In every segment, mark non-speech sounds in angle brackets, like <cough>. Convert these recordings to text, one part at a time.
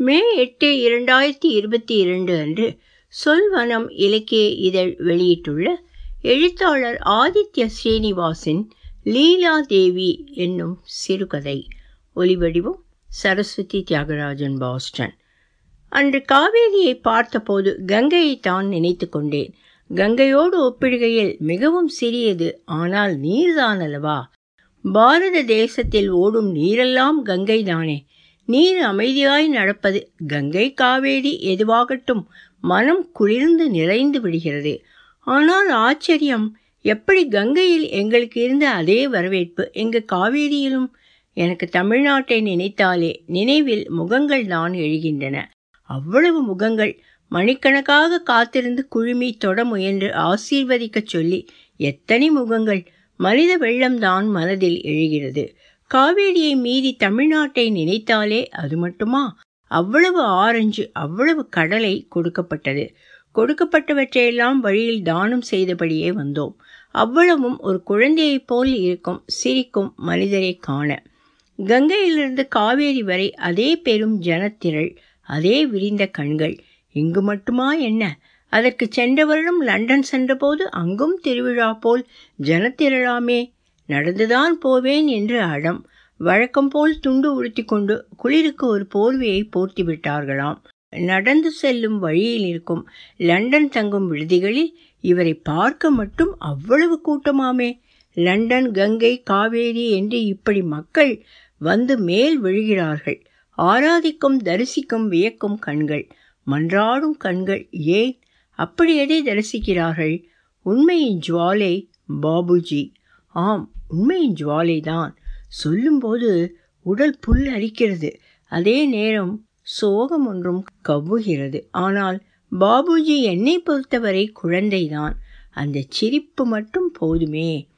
மே எட்டு இரண்டாயிரத்தி இருபத்தி இரண்டு அன்று சொல்வனம் இலக்கிய இதழ் வெளியிட்டுள்ள எழுத்தாளர் ஆதித்ய ஸ்ரீனிவாசின் லீலா தேவி என்னும் சிறுகதை. ஒலிவடிவம் சரஸ்வதி தியாகராஜன் பாஸ்டன். அன்று காவேரியை பார்த்தபோது கங்கையை தான் நினைத்து கொண்டேன். கங்கையோடு ஒப்பிடுகையில் மிகவும் சிறியது ஆனால் நீர்தான் அல்லவா? பாரத தேசத்தில் ஓடும் நீரெல்லாம் கங்கை தானே நீர் அமைதியாய் நடப்பது கங்கை காவேரி எதுவாகட்டும் மனம் குளிர்ந்து நிறைந்து விடுகிறது. ஆனால் ஆச்சரியம் எப்படி கங்கையில் எங்களுக்கு இருந்த அதே வரவேற்பு எங்க காவேரியிலும்? எனக்கு தமிழ்நாட்டை நினைத்தாலே நினைவில் முகங்கள் தான் எழுகின்றன. அவ்வளவு முகங்கள் மணிக்கணக்காக காத்திருந்து குழுமி தொட முயன்று ஆசீர்வதிக்கச் சொல்லி எத்தனை முகங்கள் மனித வெள்ளம்தான் மனதில் எழுகிறது. காவேரியை மீறி தமிழ்நாட்டை நினைத்தாலே அது மட்டுமா? அவ்வளவு ஆரஞ்சு அவ்வளவு கடலை கொடுக்கப்பட்டது. கொடுக்கப்பட்டவற்றையெல்லாம் வழியில் தானம் செய்தபடியே வந்தோம். அவ்வளவும் ஒரு குழந்தையைப் போல் இருக்கும் சிரிக்கும் மனிதரை காண. கங்கையிலிருந்து காவேரி வரை அதே பெரும் ஜனத்திரள் அதே விரிந்த கண்கள். இங்கு மட்டுமா என்ன? அதற்கு சென்ற வருடம் லண்டன் சென்றபோது அங்கும் திருவிழா போல் ஜனத்திரளாமே. நடந்துதான் போவேன் என்று அடம். வழக்கம் போல் துண்டு உடுத்தி கொண்டு குளிருக்கு ஒரு போர்வையை போர்த்தி விட்டார்களாம் நடந்து செல்லும் வழியில் இருக்கும் லண்டன் தங்கும் விடுதிகளில் இவரை பார்க்க மட்டும் அவ்வளவு கூட்டமாமே. லண்டன் கங்கை காவேரி என்று இப்படி மக்கள் வந்து மேல் விழுகிறார்கள். ஆராதிக்கும் தரிசிக்கும் வியக்கும் கண்கள் மன்றாடும் கண்கள் ஏன் அப்படி எதை தரிசிக்கிறார்கள்? உண்மையின் ஜுவாலை பாபுஜி. ஆம் உண்மையின் ஜுவாலைதான். சொல்லும்போது உடல் புல் அரிக்கிறது. அதே நேரம் சோகம் ஒன்றும் கவ்வுகிறது. ஆனால் பாபுஜி என்னை பொறுத்தவரை குழந்தைதான். அந்த சிரிப்பு மட்டும் போதுமே.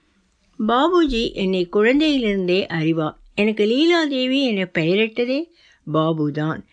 பாபுஜி என்னை குழந்தையிலிருந்தே அறிவார். எனக்கு லீலாதேவி என பெயரிட்டதே பாபுதான்.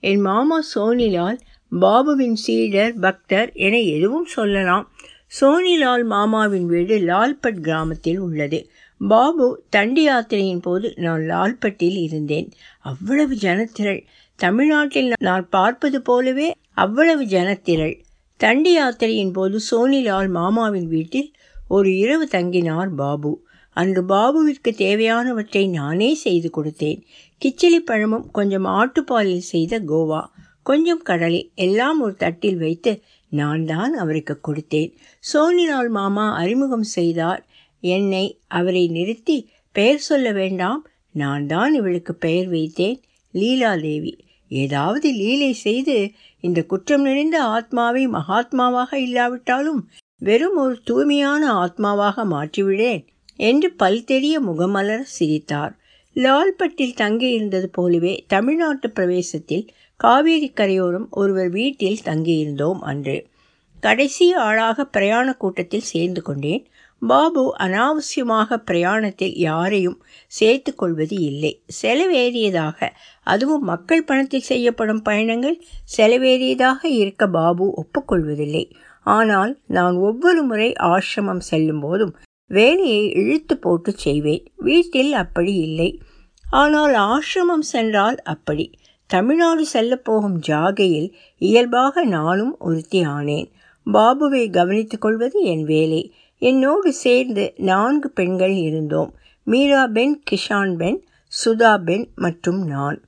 என் மாமா சோனிலால் பாபுவின் சீடர் பக்தர் என எதுவும் சொல்லலாம். சோனிலால் மாமாவின் வீடு லால்பட் கிராமத்தில் உள்ளது. பாபு தண்டி யாத்திரையின் போது நான் லால்பட்டில் இருந்தேன். அவ்வளவு ஜனத்திரள். தமிழ்நாட்டில் நான் பார்ப்பது போலவே அவ்வளவு ஜனத்திரள். தண்டி யாத்திரையின் போது சோனிலால் மாமாவின் வீட்டில் ஒரு இரவு தங்கினார் பாபு. அன்று பாபுவிற்கு தேவையானவற்றை நானே செய்து கொடுத்தேன். கிச்சிலி பழமும் கொஞ்சம் ஆட்டுப்பாலில் செய்த கோவா கொஞ்சம் கடலை எல்லாம் ஒரு தட்டில் வைத்து நான் தான் அவருக்கு கொடுத்தேன். சோனிலால் மாமா அறிமுகம் செய்தார். என்னை அவரை நிறுத்தி பெயர் சொல்ல வேண்டாம். நான் தான் இவளுக்கு பெயர் வைத்தேன். லீலாதேவி ஏதாவது லீலை செய்து இந்த குற்றம் நிறைந்த ஆத்மாவை மகாத்மாவாக இல்லாவிட்டாலும் வெறும் ஒரு தூய்மையான ஆத்மாவாக மாற்றிவிடேன் என்று பல்தெரிய முகமலர சிரித்தார். லால்பட்டில் தங்கியிருந்தது போலவே தமிழ்நாட்டு பிரவேசத்தில் காவேரி கரையோரம் ஒருவர் வீட்டில் தங்கியிருந்தோம் அன்று. கடைசி ஆளாக பிரயாண கூட்டத்தில் சேர்ந்து கொண்டேன். பாபு அனாவசியமாக பிரயாணத்தில் யாரையும் சேர்த்து கொள்வது இல்லை. செலவேறியதாக அதுவும் மக்கள் பணத்தில் செய்யப்படும் பயணங்கள் செலவேறியதாக இருக்க பாபு ஒப்புக்கொள்வதில்லை. ஆனால் நான் ஒவ்வொரு முறை ஆசிரமம் செல்லும் போதும் வேலையை இழுத்து போட்டு செய்வேன். வீட்டில் அப்படி இல்லை. ஆனால் ஆசிரமம் சென்றால் அப்படி. தமிழ்நாடு செல்லப்போகும் ஜாகையில் இயல்பாக நானும் ஒருத்தி ஆனேன். பாபுவை கவனித்துக் கொள்வது என் வேலை. என்னோடு சேர்ந்து நான்கு பெண்கள் இருந்தோம். மீரா பென் கிஷான் பென் சுதா பென் மற்றும் நான்.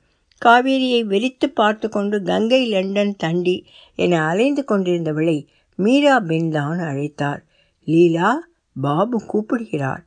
காவேரியை வெறித்து பார்த்து கொண்டு கங்கை லண்டன் தண்டி என அலைந்து கொண்டிருந்தவளை மீரா பென் தான் அழைத்தார். லீலா பாபு கூப்பிடுகிறார்.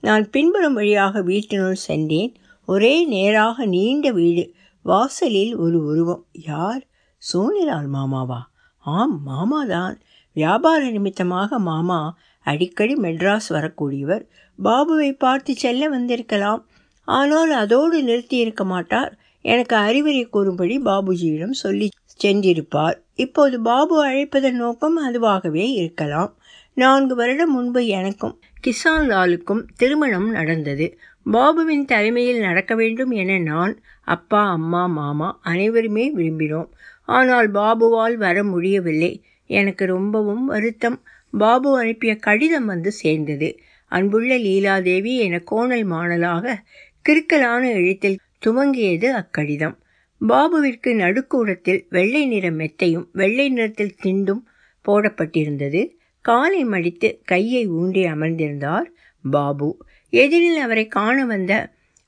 நான் பின்புறம் வழியாக வீட்டினுள் சென்றேன். ஒரே நேராக நீண்ட வீடு. வாசலில் ஒரு உருவம். யார்? சோனிலால் மாமாவா? ஆம் மாமாதான். வியாபார நிமித்தமாக மாமா அடிக்கடி மெட்ராஸ் வரக்கூடியவர். பாபுவை பார்த்து செல்ல வந்திருக்கலாம். ஆனால் அதோடு நிறுத்தி இருக்க மாட்டார். எனக்கு அறிவுரை கூறும்படி பாபுஜியிடம் சொல்லி சென்றிருப்பார். இப்போது பாபு அழைப்பதன் நோக்கம் அதுவாகவே இருக்கலாம். நான்கு வருடம் முன்பு எனக்கும் கிசான் லாலுக்கும் திருமணம் நடந்தது. பாபுவின் தலைமையில் நடக்க வேண்டும் என நான் அப்பா அம்மா மாமா அனைவருமே விரும்பினோம். ஆனால் பாபுவால் வர முடியவில்லை. எனக்கு ரொம்பவும் வருத்தம். பாபு அனுப்பிய கடிதம் வந்து சேர்ந்தது. அன்புள்ள லீலாதேவி என கோணல் மாணலாக கிறுக்கலான எழுத்தில் துவங்கியது அக்கடிதம். பாபுவிற்கு நடுக்கூடத்தில் வெள்ளை நிற மெத்தையும் வெள்ளை நிறத்தில் திண்டும் போடப்பட்டிருந்தது. காலை மடித்து கையை ஊன்றி அமர்ந்திருந்தார் பாபு. எதிரில் அவரை காண வந்த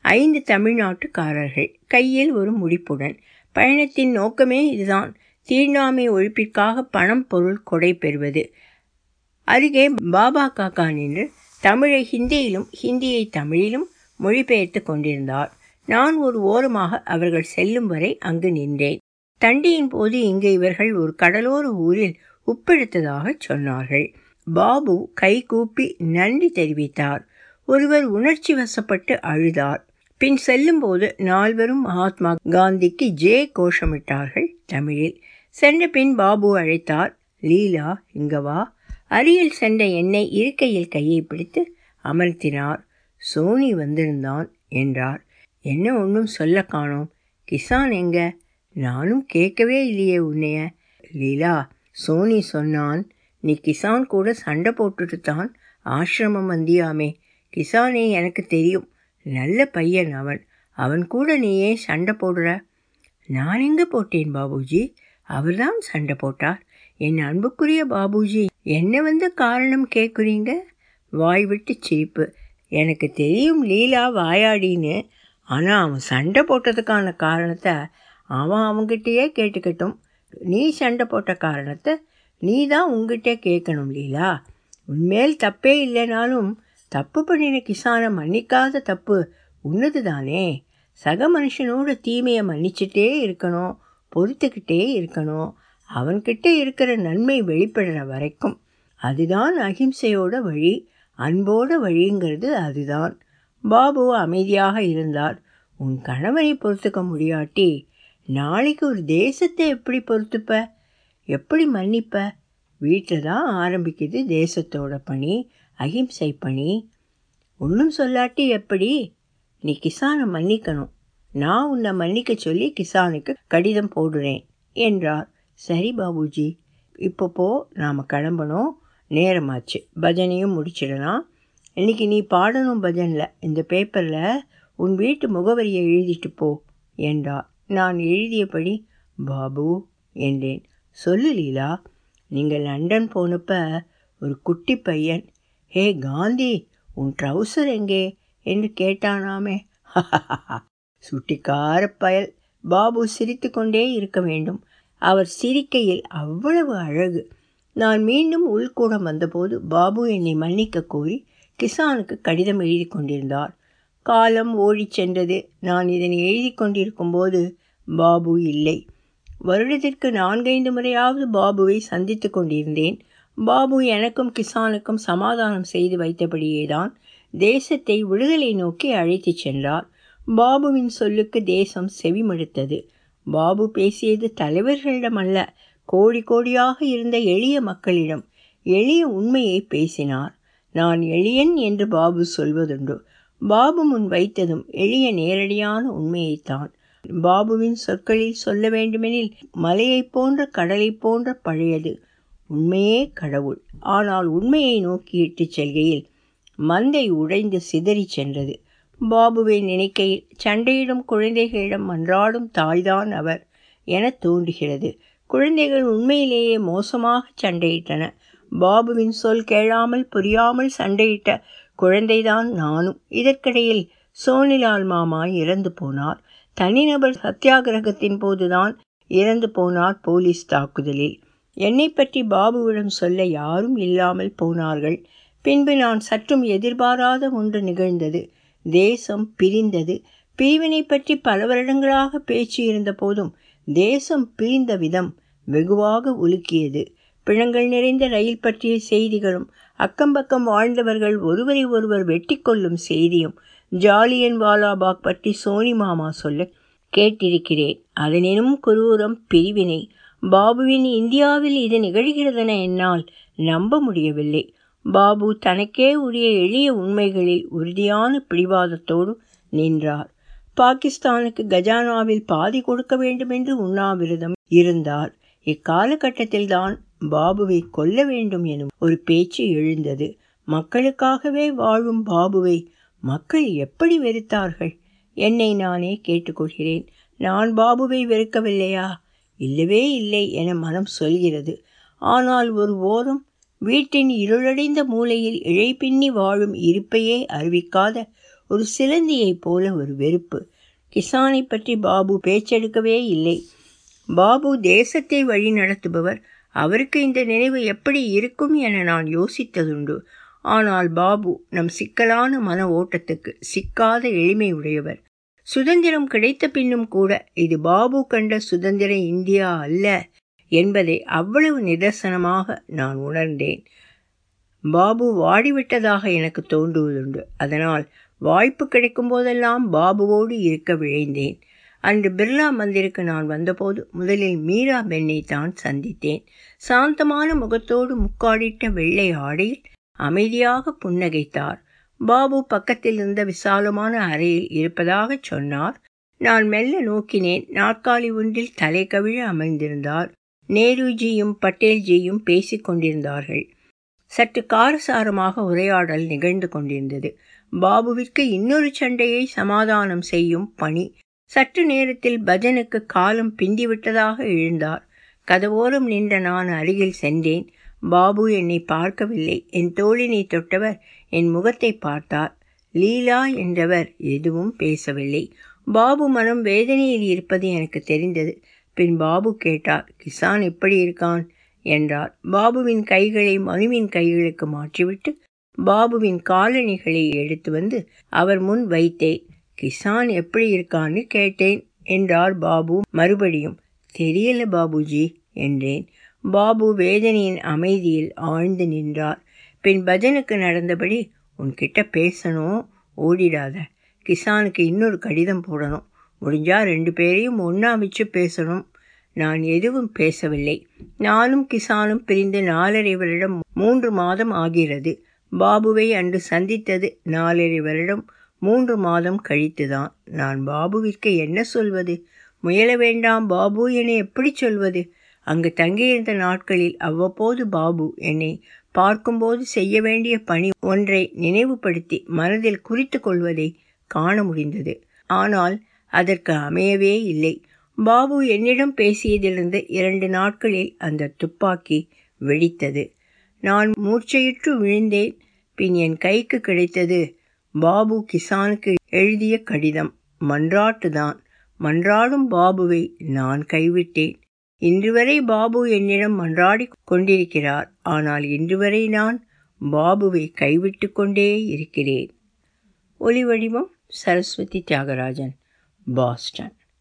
ஐந்து தமிழ்நாட்டுக்காரர்கள் கையில் ஒரு முடிப்புடன் பயணத்தின் நோக்கமே இதுதான். தீண்டாமை ஒழிப்பிற்காக பணம் பொருள் கொடை பெறுவது. அருகே பாபா காக்கா நின்று தமிழை ஹிந்தியிலும் ஹிந்தியை தமிழிலும் மொழிபெயர்த்து கொண்டிருந்தார். நான் ஒரு ஓரமாக அவர்கள் செல்லும் வரை அங்கு நின்றேன். தண்டியின் போது இங்கு இவர்கள் ஒரு கடலோர ஊரில் உப்பெடுத்ததாக சொன்னார்கள். பாபு கை கூப்பி நன்றி தெரிவித்தார். ஒருவர் உணர்ச்சி வசப்பட்டு அழுதார். பின் செல்லும்போது நால்வரும் மகாத்மா காந்திக்கு ஜே கோஷமிட்டார்கள் தமிழில். சென்ற பின் பாபு அழைத்தார் லீலா இங்க வா. அருகில் சென்ற என்னை இருக்கையில் கையை பிடித்து அமர்த்தினார். சோனி வந்திருந்தான் என்றார். என்ன ஒன்றும் சொல்ல காணோம். கிசான் எங்க? நானும் கேட்கவே இல்லையே உன்னைய. லீலா சோனி சொன்னான் நீ கிசான் கூட சண்டை போட்டுட்டு தான் ஆசிரமம் வந்தியாமே. கிசானே எனக்கு தெரியும் நல்ல பையன் அவன். அவன் கூட நீ ஏன் சண்டை போடுற? நான் எங்கே போட்டேன் பாபுஜி? அவர்தான் சண்டை போட்டார். என் அன்புக்குரிய பாபுஜி என்ன வந்து காரணம் கேட்குறீங்க வாய் விட்டு சிரிப்பு. எனக்கு தெரியும் லீலா வாயாடின்னு. ஆனால் அவன் சண்டை போட்டதுக்கான காரணத்தை அவன் அவங்ககிட்டயே கேட்டுக்கட்டும். நீ சண்டை போட்ட காரணத்தை நீ தான் உங்ககிட்ட கேட்கணும் லீலா. உன்மேல் தப்பே இல்லைனாலும் தப்பு பண்ணின கிசானை மன்னிக்காத தப்பு உன்னது தானே சக மனுஷனோட தீமையை மன்னிச்சிட்டே இருக்கணும் பொறுத்துக்கிட்டே இருக்கணும். அவன்கிட்ட இருக்கிற நன்மை வெளிப்படுற வரைக்கும் அதுதான் அகிம்சையோட வழி அன்போட வழிங்கிறது அதுதான். பாபு அமைதியாக இருந்தார். உன் கணவனை பொறுத்துக்க முடியாட்டி நாளைக்கு ஒரு தேசத்தை எப்படி பொறுத்துப்ப? எப்படி மன்னிப்ப? வீட்டில் தான் ஆரம்பிக்குது தேசத்தோட பணி அகிம்சை பணி. ஒன்றும் சொல்லாட்டி எப்படி? நீ கிசானை மன்னிக்கணும். நான் உன்னை மன்னிக்க சொல்லி கிசானுக்கு கடிதம் போடுறேன் என்றார். சரி பாபுஜி இப்போ போ நாம் கிளம்பணும். நேரமாச்சு. பஜனையும் முடிச்சிடலாம். இன்றைக்கி நீ பாடணும் பஜனில். இந்த பேப்பரில் உன் வீட்டு முகவரியை எழுதிட்டு போ என்றார். நான் எழுதியபடி பாபு என்றேன். சொல்லு லீலா நீங்கள் லண்டன் போனப்ப ஒரு குட்டி பையன். ஹே காந்தி உன் ட்ரௌசர் எங்கே? என்று கேட்டானாமே. <laughs> சுட்டிக்கார பயல். பாபு சிரித்து கொண்டே இருக்க வேண்டும். அவர் சிரிக்கையில் அவ்வளவு அழகு. நான் மீண்டும் உள்கூடம் வந்தபோது பாபு என்னை மன்னிக்க கோரி கிசானுக்கு கடிதம் எழுதி கொண்டிருந்தார். காலம் ஓடிச் சென்றது. நான் இதனை எழுதி கொண்டிருக்கும் போது பாபு இல்லை. வருடத்திற்கு நான்கைந்து முறையாவது பாபுவை சந்தித்து கொண்டிருந்தேன். பாபு எனக்கும் கிசானுக்கும் சமாதானம் செய்து வைத்தபடியேதான் தேசத்தை விடுதலை நோக்கி அழைத்துச் சென்றார். பாபுவின் சொல்லுக்கு தேசம் செவிமடுத்தது. பாபு பேசியது தலைவர்களிடம் அல்ல கோடி கோடியாக இருந்த எளிய மக்களிடம். எளிய உண்மையை பேசினார். நான் எளியன் என்று பாபு சொல்வதுண்டு. பாபு முன் வைத்ததும் எளிய நேரடியான உண்மையைத்தான். பாபுவின் சொற்களில் சொல்ல வேண்டுமெனில் மலையைப் போன்ற கடலைப் போன்ற பழையது உண்மையே கடவுள். ஆனால் உண்மையை நோக்கி இட்டுச் செல்கையில் மந்தை உடைந்து சிதறி சென்றது. பாபுவை நினைக்கையில் சண்டையிடும் குழந்தைகளிடம் மன்றாடும் தாய்தான் அவர் என தோன்றுகிறது. குழந்தைகள் உண்மையிலேயே மோசமாக சண்டையிட்டன. பாபுவின் சொல் கேளாமல் புரியாமல் சண்டையிட்ட குழந்தைதான் நானும். இதற்கிடையில் சோனிலால் மாமா இறந்து போனார். தனிநபர் சத்தியாகிரகத்தின் போதுதான் இறந்து போனார் போலீஸ் தாக்குதலில். என்னை பற்றி பாபுவிடம் சொல்ல யாரும் இல்லாமல் போனார்கள். பின்பு நான் சற்றும் எதிர்பாராத ஒன்று நிகழ்ந்தது. தேசம் பிரிந்தது. பிரிவினை பற்றி பல வருடங்களாக பேச்சு இருந்த போதும் தேசம் பிரிந்த விதம் வெகுவாக உலுக்கியது. பிணங்கள் நிறைந்த ரயில் பற்றிய செய்திகளும் அக்கம்பக்கம் வாழ்ந்தவர்கள் ஒருவரை ஒருவர் வெட்டி கொள்ளும் செய்தியும் ஜாலியன் வாலாபாக் பற்றி சோனி மாமா சொல்ல கேட்டிருக்கிறேன். அதனினும் குரூரம் பிரிவினை பாபுவின் இந்தியாவில் இது நிகழ்கிறதென என்னால் நம்ப முடியவில்லை. பாபு தனக்கே உரிய எளிய உண்மைகளில் உறுதியான பிடிவாதத்தோடு நின்றார். பாகிஸ்தானுக்கு கஜானாவில் பாதி கொடுக்க வேண்டும் என்று உண்ணாவிரதம் இருந்தார். இக்காலகட்டத்தில்தான் பாபுவை கொல்ல வேண்டும் எனும் ஒரு பேச்சு எழுந்தது. மக்களுக்காகவே வாழும் பாபுவை மக்கள் எப்படி வெறுத்தார்கள்? என்னை நானே கேட்டுக்கொள்கிறேன். நான் பாபுவை வெறுக்கவில்லையா? இல்லவே இல்லை என மனம் சொல்கிறது. ஆனால் ஒரு ஓரம் வீட்டின் இருளடைந்த மூலையில் இழைப்பின்னி வாழும் இருப்பையே அறிவிக்காத ஒரு சிலந்தியைப் போல ஒரு வெறுப்பு. கிசானை பற்றி பாபு பேச்செடுக்கவே இல்லை. பாபு தேசத்தை வழி நடத்துபவர் அவருக்கு இந்த நினைவு எப்படி இருக்கும் என நான் யோசித்ததுண்டு. ஆனால் பாபு நம் சிக்கலான மன ஓட்டத்துக்கு சிக்காத எளிமை உடையவர் சுதந்திரம் கிடைத்த பின்னும் கூட இது பாபு கண்ட சுதந்திர இந்தியா அல்ல என்பதை அவ்வளவு நிதர்சனமாக நான் உணர்ந்தேன். பாபு வாடிவிட்டதாக எனக்கு தோன்றுவதுண்டு. அதனால் வாய்ப்பு கிடைக்கும் போதெல்லாம் பாபுவோடு இருக்க விழைந்தேன். அன்று பிர்லா மந்திருக்கு நான் வந்தபோது முதலில் மீரா பெண்ணை தான் சந்தித்தேன். சாந்தமான முகத்தோடு முக்காடிட்ட வெள்ளை ஆடையில் அமைதியாக புன்னகைத்தார். பாபு பக்கத்தில் இருந்த விசாலமான அறையில் இருப்பதாக சொன்னார். நான் மெல்ல நோக்கினேன். நாற்காலி ஒன்றில் தலை கவிழ அமர்ந்திருந்தார். நேருஜியும் பட்டேல்ஜியும் பேசிக் கொண்டிருந்தார்கள். சற்று காரசாரமாக உரையாடல் நிகழ்ந்து கொண்டிருந்தது. பாபுவிற்கு இன்னொரு சண்டையை சமாதானம் செய்யும் பணி சற்று நேரத்தில் பஜனுக்கு காலம் பிந்திவிட்டதாக எழுந்தார். கதவோரம் நின்ற நான் அருகில் சென்றேன். பாபு என்னை பார்க்கவில்லை. என் தோழினை தொட்டவர் என் முகத்தை பார்த்தார். லீலா என்றவர் எதுவும் பேசவில்லை. பாபு மனம் வேதனையில் இருப்பது எனக்கு தெரிந்தது. பின் பாபு கேட்டார் கிசான் எப்படி இருக்கான்? என்றார். பாபுவின் கைகளை மனுவின் கைகளுக்கு மாற்றிவிட்டு பாபுவின் காலணிகளை எடுத்து வந்து அவர் முன் வைத்தேன். கிசான் எப்படி இருக்கான்னு கேட்டேன் என்றார் பாபு மறுபடியும். தெரியல பாபுஜி என்றேன். பாபு வேதனையின் அமைதியில் ஆழ்ந்து நின்றார். பின் பஜனுக்கு நடந்தபடி உன்கிட்ட பேசணும் ஓடிடாத. கிசானுக்கு இன்னொரு கடிதம் போடணும். முடிஞ்சா ரெண்டு பேரையும் ஒன்றா வச்சு பேசணும். நான் எதுவும் பேசவில்லை. நானும் கிசானும் பிரிந்து நாலரை வருடம் மூன்று மாதம் ஆகிறது. பாபுவை அன்று சந்தித்தது நாலரை வருடம் மூன்று மாதம் கழித்துதான் நான் பாபுவிற்கு என்ன சொல்வது? முயல வேண்டாம் பாபு என எப்படி சொல்வது? அங்கு தங்கியிருந்த நாட்களில் அவ்வப்போது பாபு என்னை பார்க்கும்போது செய்ய வேண்டிய பணி ஒன்றை நினைவுபடுத்தி மனதில் குறித்து கொள்வதை காண முடிந்தது. ஆனால் அதற்கு அமையவே இல்லை. பாபு என்னிடம் பேசியதிலிருந்து இரண்டு நாட்களில் அந்த துப்பாக்கி வெடித்தது. நான் மூர்ச்சையுற்று விழுந்தேன். பின் என் கைக்கு கிடைத்தது பாபு கிசானுக்கு எழுதிய கடிதம் மன்றாட்டுதான். மன்றாடும் பாபுவை நான் கைவிட்டேன். இன்று வரை பாபு என்னிடம் மன்றாடி கொண்டிருக்கிறார். ஆனால் இன்று வரை நான் பாபுவை கைவிட்டு கொண்டே இருக்கிறேன். ஒலி வடிவம் சரஸ்வதி தியாகராஜன் பாஸ்டன்.